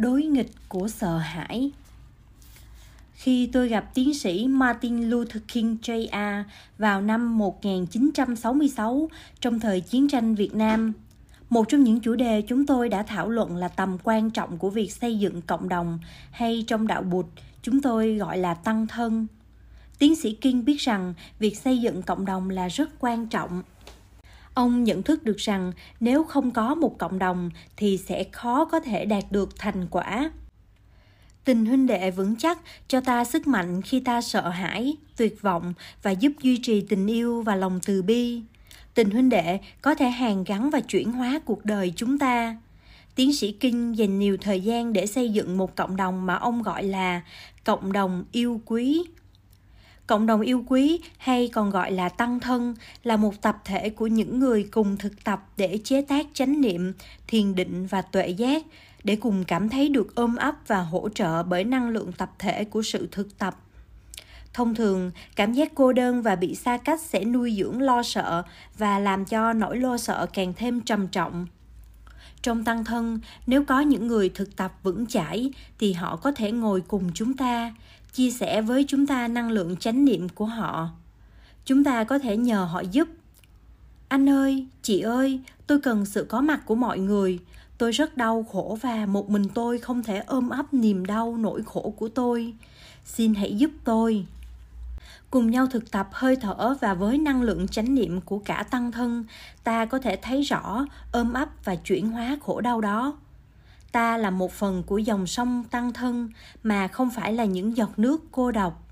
đối nghịch của sợ hãi khi tôi gặp tiến sĩ Martin Luther King Jr. vào năm 1966 trong thời chiến tranh Việt Nam. Một trong những chủ đề chúng tôi đã thảo luận là tầm quan trọng của việc xây dựng cộng đồng hay trong đạo Bụt, chúng tôi gọi là tăng thân. Tiến sĩ King biết rằng việc xây dựng cộng đồng là rất quan trọng. Ông nhận thức được rằng nếu không có một cộng đồng thì sẽ khó có thể đạt được thành quả Tình huynh đệ vững chắc cho ta sức mạnh khi ta sợ hãi, tuyệt vọng và giúp duy trì tình yêu và lòng từ bi. Tình huynh đệ có thể hàn gắn và chuyển hóa cuộc đời chúng ta. Tiến sĩ Kinh dành nhiều thời gian để xây dựng một cộng đồng mà ông gọi là cộng đồng yêu quý. Cộng đồng yêu quý hay còn gọi là tăng thân là một tập thể của những người cùng thực tập để chế tác chánh niệm, thiền định và tuệ giác để cùng cảm thấy được ôm ấp và hỗ trợ bởi năng lượng tập thể của sự thực tập. Thông thường cảm giác cô đơn và bị xa cách sẽ nuôi dưỡng lo sợ và làm cho nỗi lo sợ càng thêm trầm trọng. Trong tăng thân nếu có những người thực tập vững chãi thì họ có thể ngồi cùng chúng ta chia sẻ với chúng ta năng lượng chánh niệm của họ. Chúng ta có thể nhờ họ giúp. Anh ơi, chị ơi, tôi cần sự có mặt của mọi người. Tôi rất đau khổ và một mình tôi không thể ôm ấp niềm đau nỗi khổ của tôi. Xin hãy giúp tôi. Cùng nhau thực tập hơi thở và với năng lượng chánh niệm của cả tăng thân, ta có thể thấy rõ ôm ấp và chuyển hóa khổ đau đó ta là một phần của dòng sông tăng thân, mà không phải là những giọt nước cô độc.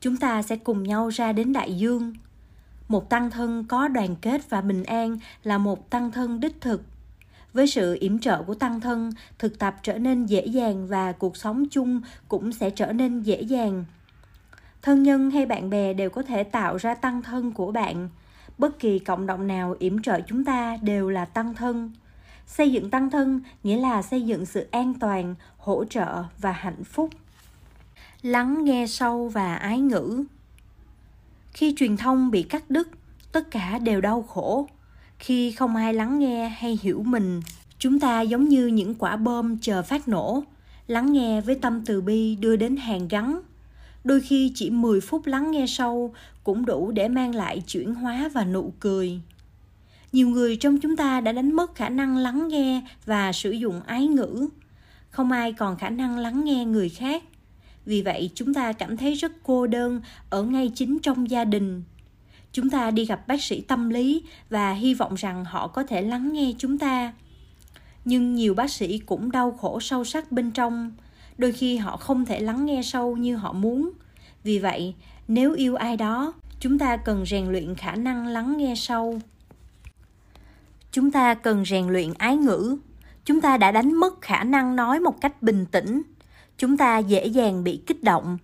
Chúng ta sẽ cùng nhau ra đến đại dương. Một tăng thân có đoàn kết và bình an là một tăng thân đích thực. Với sự yểm trợ của tăng thân, thực tập trở nên dễ dàng và cuộc sống chung cũng sẽ trở nên dễ dàng. Thân nhân hay bạn bè đều có thể tạo ra tăng thân của bạn. Bất kỳ cộng đồng nào yểm trợ chúng ta đều là tăng thân xây dựng tăng thân, nghĩa là xây dựng sự an toàn, hỗ trợ và hạnh phúc. Lắng nghe sâu và ái ngữ. Khi truyền thông bị cắt đứt, tất cả đều đau khổ. Khi không ai lắng nghe hay hiểu mình, chúng ta giống như những quả bom chờ phát nổ. Lắng nghe với tâm từ bi đưa đến hàng gắn. Đôi khi chỉ 10 phút lắng nghe sâu cũng đủ để mang lại chuyển hóa và nụ cười nhiều người trong chúng ta đã đánh mất khả năng lắng nghe và sử dụng ái ngữ. Không ai còn khả năng lắng nghe người khác. Vì vậy, chúng ta cảm thấy rất cô đơn ở ngay chính trong gia đình. Chúng ta đi gặp bác sĩ tâm lý và hy vọng rằng họ có thể lắng nghe chúng ta. Nhưng nhiều bác sĩ cũng đau khổ sâu sắc bên trong. Đôi khi họ không thể lắng nghe sâu như họ muốn. Vì vậy, nếu yêu ai đó, chúng ta cần rèn luyện khả năng lắng nghe sâu chúng ta cần rèn luyện ái ngữ. Chúng ta đã đánh mất khả năng nói một cách bình tĩnh. Chúng ta dễ dàng bị kích động.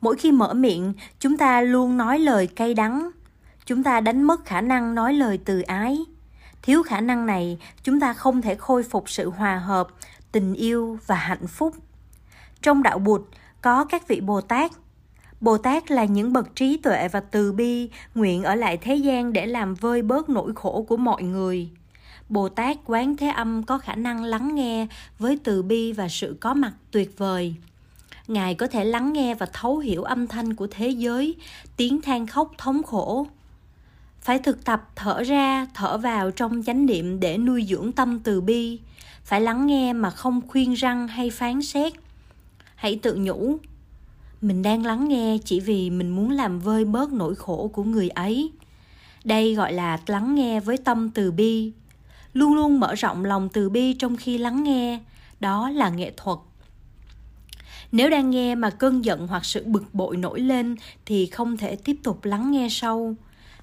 Mỗi khi mở miệng, chúng ta luôn nói lời cay đắng. Chúng ta đánh mất khả năng nói lời từ ái. Thiếu khả năng này, chúng ta không thể khôi phục sự hòa hợp, tình yêu và hạnh phúc. Trong đạo bụt, có các vị bồ tát. Bồ tát là những bậc trí tuệ và từ bi nguyện ở lại thế gian để làm vơi bớt nỗi khổ của mọi người bồ tát quán thế âm có khả năng lắng nghe với từ bi và sự có mặt tuyệt vời. Ngài có thể lắng nghe và thấu hiểu âm thanh của thế giới, tiếng than khóc thống khổ. Phải thực tập thở ra, thở vào trong chánh niệm để nuôi dưỡng tâm từ bi. Phải lắng nghe mà không khuyên răng hay phán xét. Hãy tự nhủ, mình đang lắng nghe chỉ vì mình muốn làm vơi bớt nỗi khổ của người ấy. Đây gọi là lắng nghe với tâm từ bi luôn luôn mở rộng lòng từ bi trong khi lắng nghe. Đó là nghệ thuật. Nếu đang nghe mà cơn giận hoặc sự bực bội nổi lên thì không thể tiếp tục lắng nghe sâu.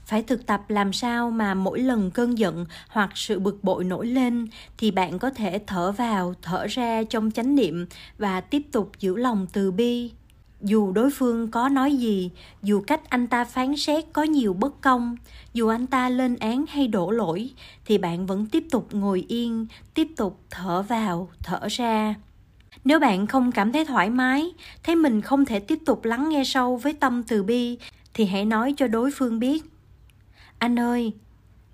Phải thực tập làm sao mà mỗi lần cơn giận hoặc sự bực bội nổi lên thì bạn có thể thở vào, thở ra trong chánh niệm và tiếp tục giữ lòng từ bi dù đối phương có nói gì, dù cách anh ta phán xét có nhiều bất công, dù anh ta lên án hay đổ lỗi, thì bạn vẫn tiếp tục ngồi yên, tiếp tục thở vào, thở ra. Nếu bạn không cảm thấy thoải mái, thấy mình không thể tiếp tục lắng nghe sâu với tâm từ bi, thì hãy nói cho đối phương biết. Anh ơi,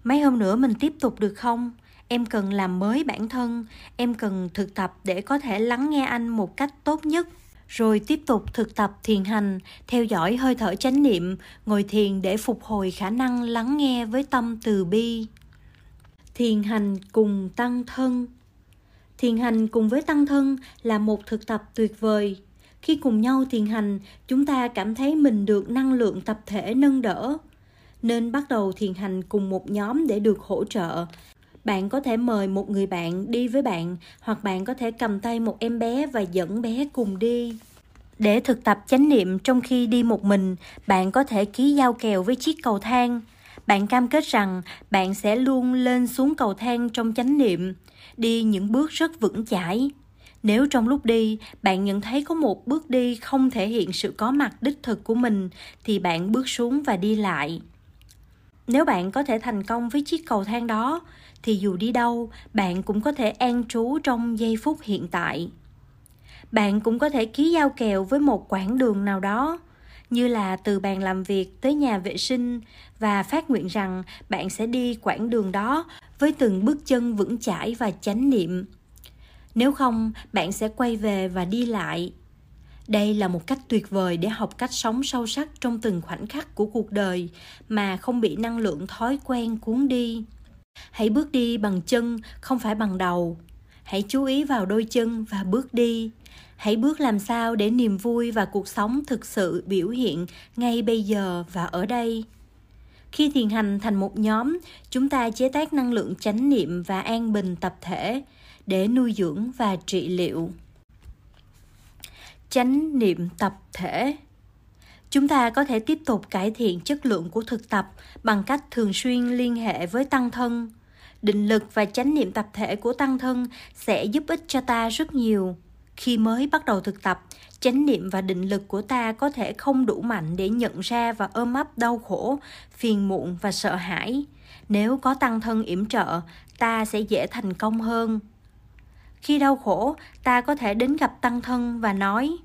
mấy hôm nữa mình tiếp tục được không? Em cần làm mới bản thân, em cần thực tập để có thể lắng nghe anh một cách tốt nhất rồi tiếp tục thực tập thiền hành, theo dõi hơi thở chánh niệm, ngồi thiền để phục hồi khả năng lắng nghe với tâm từ bi. Thiền hành cùng tăng thân. Thiền hành cùng với tăng thân là một thực tập tuyệt vời. Khi cùng nhau thiền hành, chúng ta cảm thấy mình được năng lượng tập thể nâng đỡ. Nên bắt đầu thiền hành cùng một nhóm để được hỗ trợ bạn có thể mời một người bạn đi với bạn, hoặc bạn có thể cầm tay một em bé và dẫn bé cùng đi. Để thực tập chánh niệm trong khi đi một mình, bạn có thể ký giao kèo với chiếc cầu thang. Bạn cam kết rằng bạn sẽ luôn lên xuống cầu thang trong chánh niệm, đi những bước rất vững chãi. Nếu trong lúc đi, bạn nhận thấy có một bước đi không thể hiện sự có mặt đích thực của mình, thì bạn bước xuống và đi lại nếu bạn có thể thành công với chiếc cầu thang đó, thì dù đi đâu, bạn cũng có thể an trú trong giây phút hiện tại. Bạn cũng có thể ký giao kèo với một quãng đường nào đó, như là từ bàn làm việc tới nhà vệ sinh, và phát nguyện rằng bạn sẽ đi quãng đường đó với từng bước chân vững chãi và chánh niệm. Nếu không, bạn sẽ quay về và đi lại đây là một cách tuyệt vời để học cách sống sâu sắc trong từng khoảnh khắc của cuộc đời mà không bị năng lượng thói quen cuốn đi. Hãy bước đi bằng chân, không phải bằng đầu. Hãy chú ý vào đôi chân và bước đi. Hãy bước làm sao để niềm vui và cuộc sống thực sự biểu hiện ngay bây giờ và ở đây. Khi thiền hành thành một nhóm, chúng ta chế tác năng lượng chánh niệm và an bình tập thể để nuôi dưỡng và trị liệu chánh niệm tập thể. Chúng ta có thể tiếp tục cải thiện chất lượng của thực tập bằng cách thường xuyên liên hệ với tăng thân. Định lực và chánh niệm tập thể của tăng thân sẽ giúp ích cho ta rất nhiều. Khi mới bắt đầu thực tập, chánh niệm và định lực của ta có thể không đủ mạnh để nhận ra và ôm ấp đau khổ, phiền muộn và sợ hãi. Nếu có tăng thân yểm trợ, ta sẽ dễ thành công hơn khi đau khổ, ta có thể đến gặp tăng thân và nói,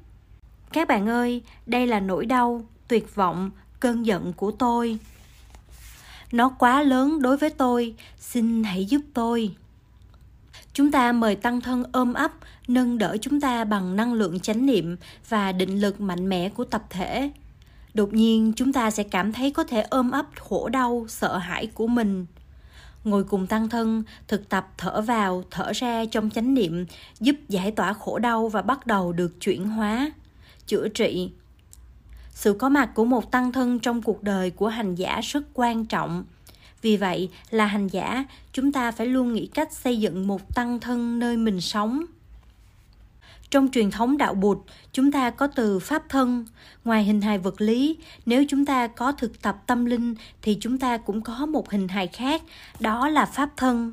các bạn ơi, đây là nỗi đau, tuyệt vọng, cơn giận của tôi. Nó quá lớn đối với tôi, xin hãy giúp tôi. Chúng ta mời tăng thân ôm ấp, nâng đỡ chúng ta bằng năng lượng chánh niệm và định lực mạnh mẽ của tập thể. Đột nhiên, chúng ta sẽ cảm thấy có thể ôm ấp khổ đau, sợ hãi của mình ngồi cùng tăng thân, thực tập thở vào, thở ra trong chánh niệm, giúp giải tỏa khổ đau và bắt đầu được chuyển hóa. Chữa trị. Sự có mặt của một tăng thân trong cuộc đời của hành giả rất quan trọng. Vì vậy, là hành giả, chúng ta phải luôn nghĩ cách xây dựng một tăng thân nơi mình sống trong truyền thống đạo bụt, chúng ta có từ pháp thân. Ngoài hình hài vật lý, nếu chúng ta có thực tập tâm linh, thì chúng ta cũng có một hình hài khác, đó là pháp thân.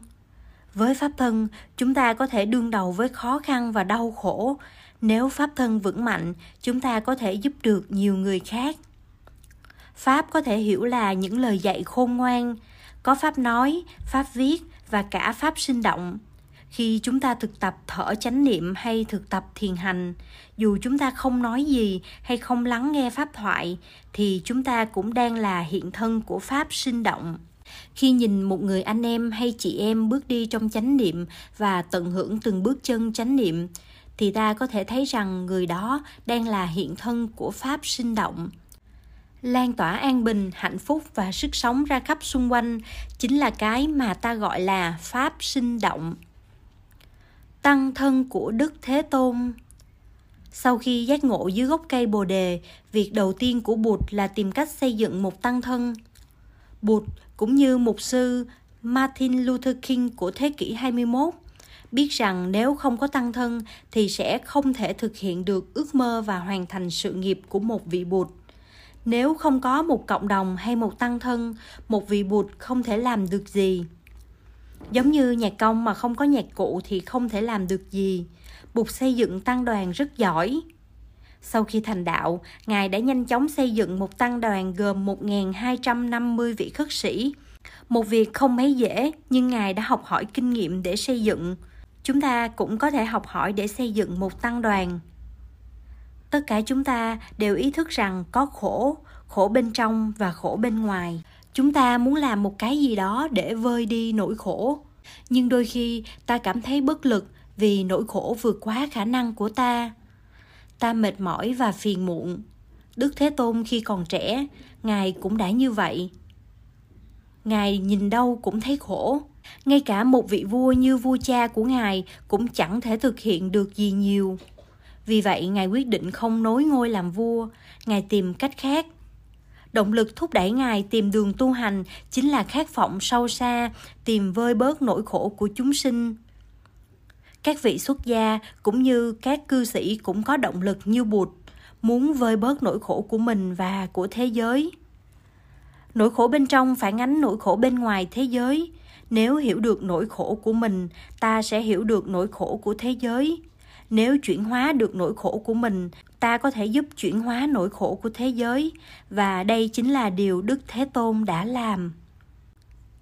Với pháp thân, chúng ta có thể đương đầu với khó khăn và đau khổ. Nếu pháp thân vững mạnh, chúng ta có thể giúp được nhiều người khác. Pháp có thể hiểu là những lời dạy khôn ngoan. Có pháp nói, pháp viết và cả pháp sinh động khi chúng ta thực tập thở chánh niệm hay thực tập thiền hành, dù chúng ta không nói gì hay không lắng nghe pháp thoại, thì chúng ta cũng đang là hiện thân của pháp sinh động. Khi nhìn một người anh em hay chị em bước đi trong chánh niệm và tận hưởng từng bước chân chánh niệm, thì ta có thể thấy rằng người đó đang là hiện thân của pháp sinh động. Lan tỏa an bình, hạnh phúc và sức sống ra khắp xung quanh chính là cái mà ta gọi là pháp sinh động tăng thân của đức thế tôn. Sau khi giác ngộ dưới gốc cây bồ đề, việc đầu tiên của bụt là tìm cách xây dựng một tăng thân. Bụt cũng như mục sư Martin Luther King của thế kỷ 21 biết rằng nếu không có tăng thân thì sẽ không thể thực hiện được ước mơ và hoàn thành sự nghiệp của một vị bụt. Nếu không có một cộng đồng hay một tăng thân, một vị bụt không thể làm được gì giống như nhạc công mà không có nhạc cụ thì không thể làm được gì bụt xây dựng tăng đoàn rất giỏi sau khi thành đạo, Ngài đã nhanh chóng xây dựng một tăng đoàn gồm 1.250 vị khất sĩ. Một việc không mấy dễ, nhưng Ngài đã học hỏi kinh nghiệm để xây dựng. Chúng ta cũng có thể học hỏi để xây dựng một tăng đoàn tất cả chúng ta đều ý thức rằng có khổ khổ bên trong và khổ bên ngoài chúng ta muốn làm một cái gì đó để vơi đi nỗi khổ. Nhưng đôi khi, ta cảm thấy bất lực vì nỗi khổ vượt quá khả năng của ta. Ta mệt mỏi và phiền muộn. Đức thế tôn khi còn trẻ, ngài cũng đã như vậy. Ngài nhìn đâu cũng thấy khổ. Ngay cả một vị vua như vua cha của ngài cũng chẳng thể thực hiện được gì nhiều. Vì vậy, ngài quyết định không nối ngôi làm vua. Ngài tìm cách khác động lực thúc đẩy ngài tìm đường tu hành chính là khát vọng sâu xa, tìm vơi bớt nỗi khổ của chúng sinh. Các vị xuất gia cũng như các cư sĩ cũng có động lực như bụt, muốn vơi bớt nỗi khổ của mình và của thế giới. Nỗi khổ bên trong phản ánh nỗi khổ bên ngoài thế giới. Nếu hiểu được nỗi khổ của mình, ta sẽ hiểu được nỗi khổ của thế giới nếu chuyển hóa được nỗi khổ của mình, ta có thể giúp chuyển hóa nỗi khổ của thế giới. Và đây chính là điều đức thế tôn đã làm.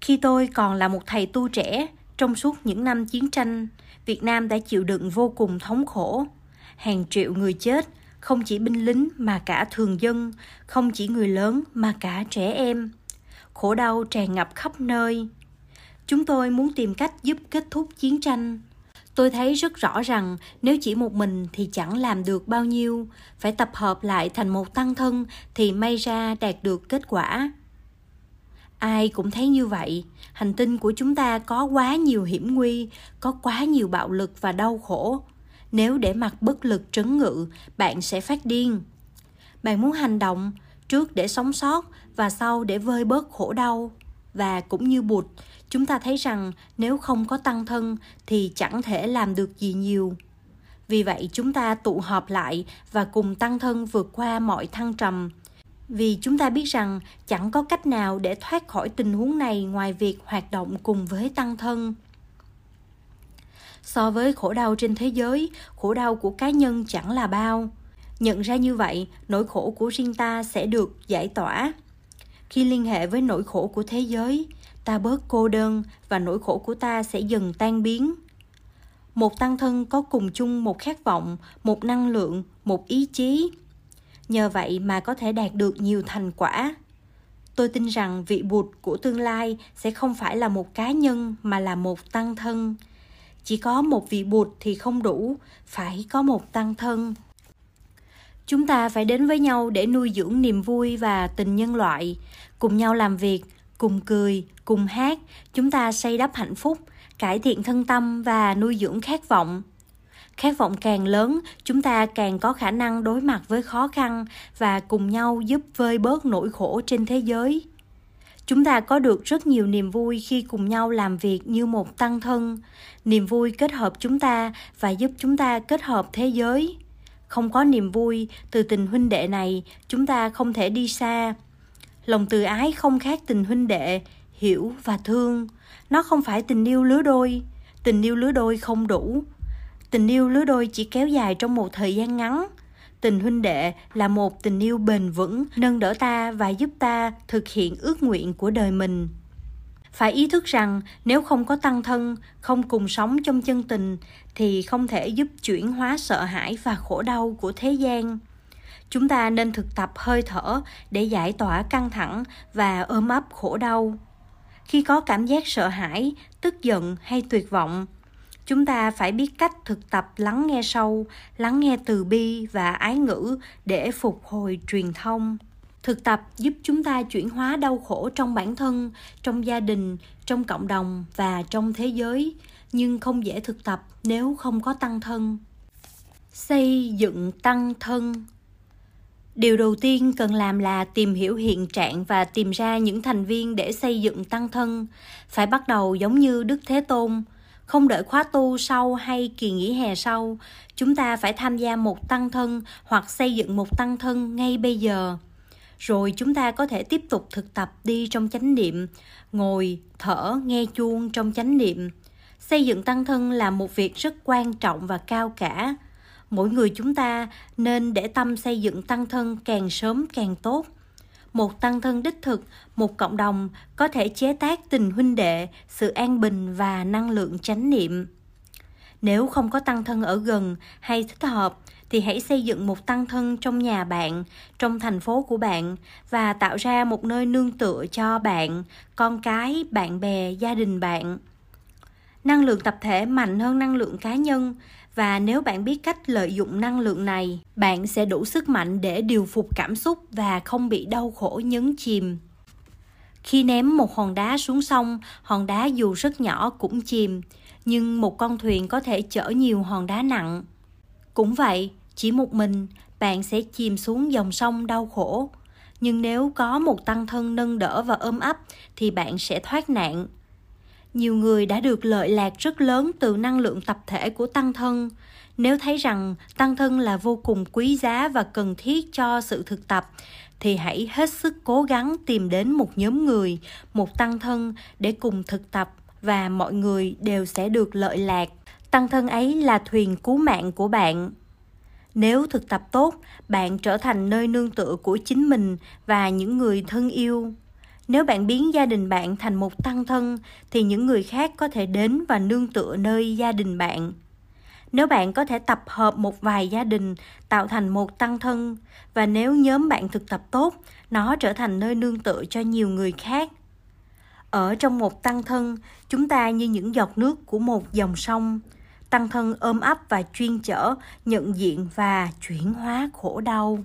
Khi tôi còn là một thầy tu trẻ, trong suốt những năm chiến tranh, việt nam đã chịu đựng vô cùng thống khổ. Hàng triệu người chết, không chỉ binh lính mà cả thường dân, không chỉ người lớn mà cả trẻ em. Khổ đau tràn ngập khắp nơi. Chúng tôi muốn tìm cách giúp kết thúc chiến tranh tôi thấy rất rõ rằng nếu chỉ một mình thì chẳng làm được bao nhiêu. Phải tập hợp lại thành một tăng thân thì may ra đạt được kết quả. Ai cũng thấy như vậy. Hành tinh của chúng ta có quá nhiều hiểm nguy, có quá nhiều bạo lực và đau khổ. Nếu để mặc bất lực trấn ngự, bạn sẽ phát điên. Bạn muốn hành động trước để sống sót và sau để vơi bớt khổ đau và cũng như bụt. Chúng ta thấy rằng nếu không có tăng thân thì chẳng thể làm được gì nhiều. Vì vậy chúng ta tụ họp lại và cùng tăng thân vượt qua mọi thăng trầm. Vì chúng ta biết rằng chẳng có cách nào để thoát khỏi tình huống này ngoài việc hoạt động cùng với tăng thân. So với khổ đau trên thế giới, khổ đau của cá nhân chẳng là bao. Nhận ra như vậy, nỗi khổ của riêng ta sẽ được giải tỏa khi liên hệ với nỗi khổ của thế giới, ta bớt cô đơn và nỗi khổ của ta sẽ dần tan biến. Một tăng thân có cùng chung một khát vọng, một năng lượng, một ý chí. Nhờ vậy mà có thể đạt được nhiều thành quả. Tôi tin rằng vị bụt của tương lai sẽ không phải là một cá nhân mà là một tăng thân. Chỉ có một vị bụt thì không đủ, phải có một tăng thân chúng ta phải đến với nhau để nuôi dưỡng niềm vui và tình nhân loại. Cùng nhau làm việc, cùng cười, cùng hát, chúng ta xây đắp hạnh phúc, cải thiện thân tâm và nuôi dưỡng khát vọng. Khát vọng càng lớn, chúng ta càng có khả năng đối mặt với khó khăn và cùng nhau giúp vơi bớt nỗi khổ trên thế giới. Chúng ta có được rất nhiều niềm vui khi cùng nhau làm việc như một tăng thân. Niềm vui kết hợp chúng ta và giúp chúng ta kết hợp thế giới không có niềm vui từ tình huynh đệ này, chúng ta không thể đi xa. Lòng từ ái không khác tình huynh đệ, hiểu và thương. Nó không phải tình yêu lứa đôi. Tình yêu lứa đôi không đủ. Tình yêu lứa đôi chỉ kéo dài trong một thời gian ngắn. Tình huynh đệ là một tình yêu bền vững, nâng đỡ ta và giúp ta thực hiện ước nguyện của đời mình phải ý thức rằng nếu không có tăng thân, không cùng sống trong chân tình, thì không thể giúp chuyển hóa sợ hãi và khổ đau của thế gian. Chúng ta nên thực tập hơi thở để giải tỏa căng thẳng và ôm ấp khổ đau. Khi có cảm giác sợ hãi, tức giận hay tuyệt vọng, chúng ta phải biết cách thực tập lắng nghe sâu, lắng nghe từ bi và ái ngữ để phục hồi truyền thông thực tập giúp chúng ta chuyển hóa đau khổ trong bản thân, trong gia đình, trong cộng đồng và trong thế giới, nhưng không dễ thực tập nếu không có tăng thân. Xây dựng tăng thân. Điều đầu tiên cần làm là tìm hiểu hiện trạng và tìm ra những thành viên để xây dựng tăng thân. Phải bắt đầu giống như đức thế tôn, không đợi khóa tu sau hay kỳ nghỉ hè sau, chúng ta phải tham gia một tăng thân hoặc xây dựng một tăng thân ngay bây giờ rồi chúng ta có thể tiếp tục thực tập đi trong chánh niệm, ngồi, thở, nghe chuông trong chánh niệm. Xây dựng tăng thân là một việc rất quan trọng và cao cả. Mỗi người chúng ta nên để tâm xây dựng tăng thân càng sớm càng tốt. Một tăng thân đích thực, một cộng đồng có thể chế tác tình huynh đệ, sự an bình và năng lượng chánh niệm. Nếu không có tăng thân ở gần hay thích hợp thì hãy xây dựng một tăng thân trong nhà bạn, trong thành phố của bạn và tạo ra một nơi nương tựa cho bạn, con cái, bạn bè, gia đình bạn. Năng lượng tập thể mạnh hơn năng lượng cá nhân và nếu bạn biết cách lợi dụng năng lượng này, bạn sẽ đủ sức mạnh để điều phục cảm xúc và không bị đau khổ nhấn chìm. Khi ném một hòn đá xuống sông, hòn đá dù rất nhỏ cũng chìm, nhưng một con thuyền có thể chở nhiều hòn đá nặng cũng vậy, chỉ một mình, bạn sẽ chìm xuống dòng sông đau khổ. Nhưng nếu có một tăng thân nâng đỡ và ôm ấp, thì bạn sẽ thoát nạn. Nhiều người đã được lợi lạc rất lớn từ năng lượng tập thể của tăng thân. Nếu thấy rằng tăng thân là vô cùng quý giá và cần thiết cho sự thực tập, thì hãy hết sức cố gắng tìm đến một nhóm người, một tăng thân để cùng thực tập và mọi người đều sẽ được lợi lạc tăng thân ấy là thuyền cứu mạng của bạn. Nếu thực tập tốt, bạn trở thành nơi nương tựa của chính mình và những người thân yêu. Nếu bạn biến gia đình bạn thành một tăng thân, thì những người khác có thể đến và nương tựa nơi gia đình bạn. Nếu bạn có thể tập hợp một vài gia đình tạo thành một tăng thân, và nếu nhóm bạn thực tập tốt, nó trở thành nơi nương tựa cho nhiều người khác. Ở trong một tăng thân, chúng ta như những giọt nước của một dòng sông tăng thân ôm ấp và chuyên chở nhận diện và chuyển hóa khổ đau.